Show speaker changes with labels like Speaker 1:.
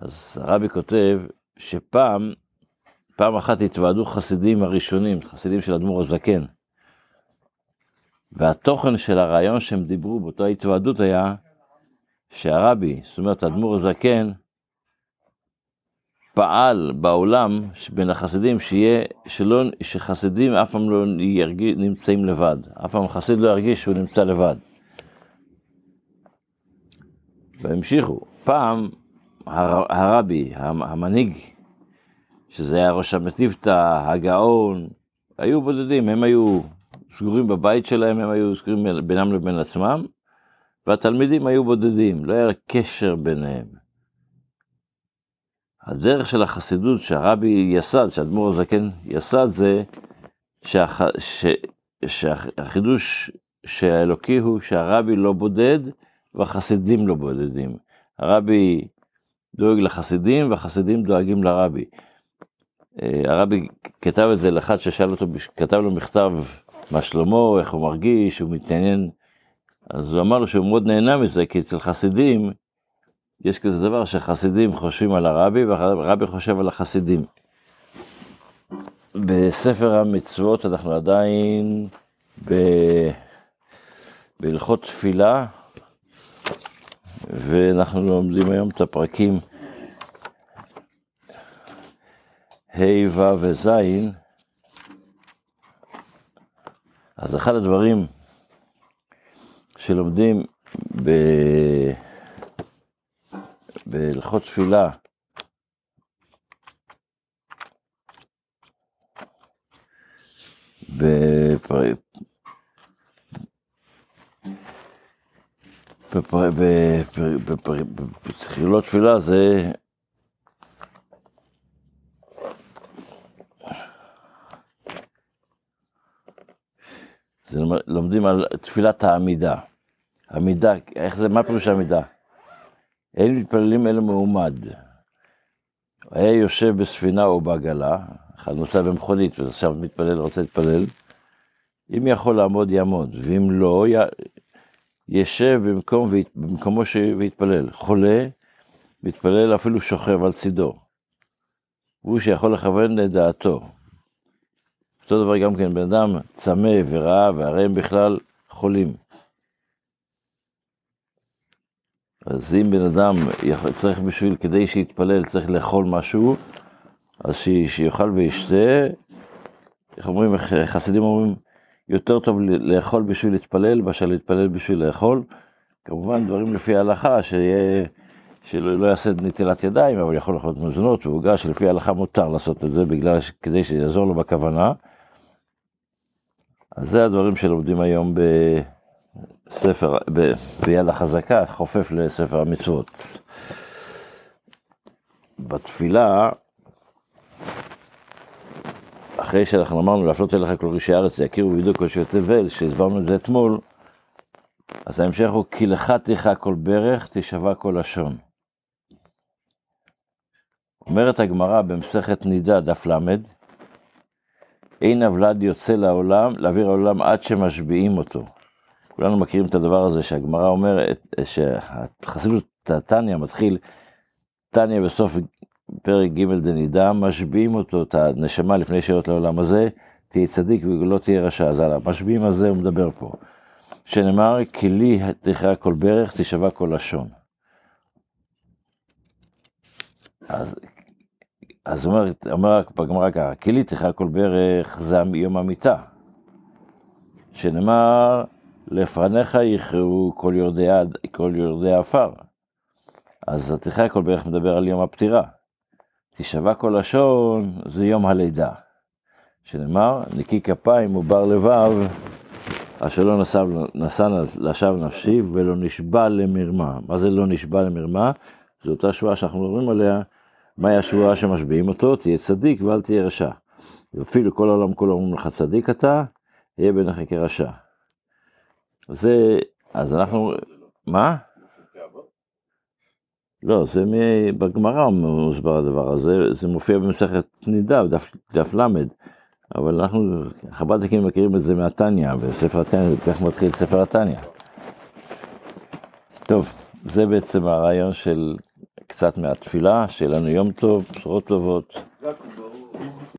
Speaker 1: אז הרבי כותב שפעם, פעם אחת התוועדו חסידים הראשונים, חסידים של אדמו"ר הזקן. והתוכן של הרעיון שהם דיברו באותה התוועדות היה שהרבי, זאת אומרת אדמו"ר הזקן, פעל בעולם בין החסידים שיהיה, שלא, שחסידים אף פעם לא ירגיש, נמצאים לבד, אף פעם חסיד לא ירגיש שהוא נמצא לבד. והמשיכו, פעם הר, הרבי, המנהיג, שזה היה ראש המטיבתא, הגאון, היו בודדים, הם היו סגורים בבית שלהם, הם היו סגורים בינם לבין עצמם, והתלמידים היו בודדים, לא היה קשר ביניהם. הדרך של החסידות שהרבי יסד, שהאדמו"ר הזקן יסד, זה שהח... ש... שהחידוש שהאלוקי הוא שהרבי לא בודד והחסידים לא בודדים. הרבי דואג לחסידים והחסידים דואגים לרבי. אה, הרבי כתב את זה לאחד ששאל אותו, כתב לו מכתב מה שלמה, איך הוא מרגיש, הוא מתעניין. אז הוא אמר לו שהוא מאוד נהנה מזה, כי אצל חסידים יש כזה דבר שחסידים חושבים על הרבי והרבי חושב על החסידים. בספר המצוות אנחנו עדיין ב... בהלכות תפילה, ואנחנו לומדים היום את הפרקים ה', ו' וז', אז אחד הדברים שלומדים ב... בהלכות תפילה, בפר... בתחילות תפילה זה זה לומדים על תפילת העמידה. עמידה, איך זה, מה פירוש העמידה? אין מתפללים אלא מעומד. היה יושב בספינה או בעגלה, אחד נוסע במכונית ועכשיו מתפלל, רוצה להתפלל, אם יכול לעמוד יעמוד, ואם לא, ישב במקום, במקומו ויתפלל. חולה, מתפלל אפילו שוכב על צידו. הוא שיכול לכוון לדעתו. אותו דבר גם כן, בן אדם צמא ורעב, והרי הם בכלל חולים. אז אם בן אדם צריך בשביל, כדי שיתפלל, צריך לאכול משהו, אז שיאכל וישתה, איך אומרים, חסידים אומרים, יותר טוב לאכול בשביל להתפלל, מאשר להתפלל בשביל לאכול. כמובן דברים לפי ההלכה, שיהיה, שלא לא יעשה נטילת ידיים, אבל יכול לאכול מזונות ועוגה, שלפי ההלכה מותר לעשות את זה, בגלל, כדי שיעזור לו בכוונה. אז זה הדברים שלומדים היום בספר, ב, ביד החזקה, חופף לספר המצוות. בתפילה, אחרי שאנחנו אמרנו להפנות אליך כל רישי הארץ, יכירו וידעו כל שבט תבל, שהסברנו את זה אתמול, אז ההמשך הוא, כי לך תיכה כל ברך, תשבע כל לשון. אומרת הגמרא במסכת נידה, דף ל', אין הוולד יוצא לעולם, לאוויר העולם עד שמשביעים אותו. כולנו מכירים את הדבר הזה שהגמרא אומרת, שהחסידות תניא מתחיל, תניא בסוף פרק ג' דנידה, משביעים אותו, את הנשמה לפני שירות לעולם הזה, תהיה צדיק ולא תהיה רשע. אז על המשביעים הזה הוא מדבר פה. שנאמר, כי לי תכרע כל ברך, תשבע כל לשון. אז אז אומר, אומר בגמרא ככה, כי לי תכרע כל ברך זה יום המיטה. שנאמר, לפניך יכרעו כל יורדי, עפר. אז התכרע כל ברך מדבר על יום הפטירה. תשבע כל לשון זה יום הלידה. שנאמר, נקי כפיים ובר לבב, אשר לא נשא, לשווא נפשי ולא נשבע למרמה. מה זה לא נשבע למרמה? זו אותה שבועה שאנחנו מדברים עליה, מהי השבועה שמשביעים אותו? תהיה צדיק ואל תהיה רשע. אפילו כל העולם כולו אומרים לך צדיק אתה, יהיה בעיניך כרשע. זה, אז אנחנו, מה? לא, זה בגמרא מוסבר הדבר הזה, זה מופיע במסכת נידה, דף, דף ל', אבל אנחנו, חב"דניקים מכירים את זה מהתניא, בספר התניא, כך מתחיל ספר התניא. טוב, זה בעצם הרעיון של קצת מהתפילה, שיהיה לנו יום טוב, בשורות טובות.